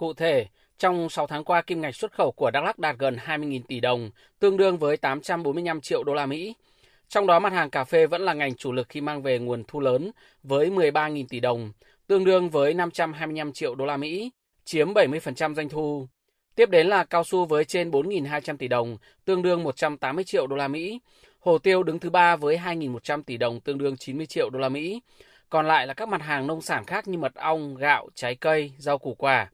Cụ thể, trong 6 tháng qua, kim ngạch xuất khẩu của Đắk Lắk đạt gần 20.000 tỷ đồng, tương đương với 845 triệu đô la Mỹ. Trong đó mặt hàng cà phê vẫn là ngành chủ lực khi mang về nguồn thu lớn với 13.000 tỷ đồng, tương đương với 525 triệu đô la Mỹ, chiếm 70% doanh thu. Tiếp đến là cao su với trên 4.200 tỷ đồng, tương đương 180 triệu đô la Mỹ. Hồ tiêu đứng thứ ba với 2.100 tỷ đồng, tương đương 90 triệu đô la Mỹ. Còn lại là các mặt hàng nông sản khác như mật ong, gạo, trái cây, rau củ quả.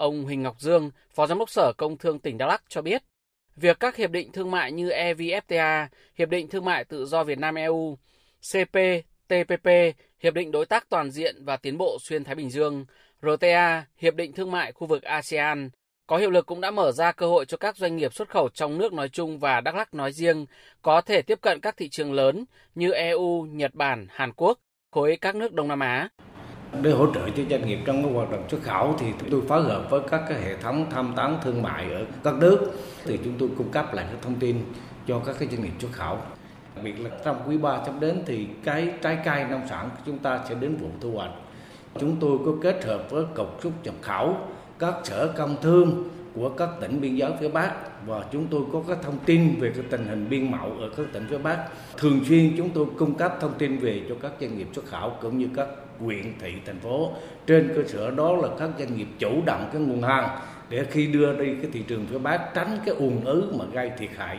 Ông Huỳnh Ngọc Dương, Phó Giám đốc Sở Công Thương tỉnh Đắk lắc cho biết, việc các hiệp định thương mại như EVFTA, Hiệp định Thương mại Tự do Việt Nam EU, CPTPP, Hiệp định Đối tác Toàn diện và Tiến bộ Xuyên Thái Bình Dương, RTA, Hiệp định Thương mại khu vực ASEAN, có hiệu lực cũng đã mở ra cơ hội cho các doanh nghiệp xuất khẩu trong nước nói chung và Đắk lắc nói riêng có thể tiếp cận các thị trường lớn như EU, Nhật Bản, Hàn Quốc, khối các nước Đông Nam Á. Để hỗ trợ cho doanh nghiệp trong cái hoạt động xuất khẩu thì chúng tôi phối hợp với các cái hệ thống tham tán thương mại ở các nước thì chúng tôi cung cấp lại cái thông tin cho các cái doanh nghiệp xuất khẩu. Đặc biệt là trong quý 3 sắp đến thì cái trái cây nông sản của chúng ta sẽ đến vụ thu hoạch. Chúng tôi có kết hợp với cục xuất nhập khẩu, các sở công thương của các tỉnh biên giới phía Bắc và chúng tôi có các thông tin về cái tình hình biên mậu ở các tỉnh phía Bắc. Thường xuyên chúng tôi cung cấp thông tin về cho các doanh nghiệp xuất khẩu cũng như các huyện, thị, thành phố. Trên cơ sở đó là các doanh nghiệp chủ động cái nguồn hàng để khi đưa đi cái thị trường phía Bắc tránh cái ùn ứ mà gây thiệt hại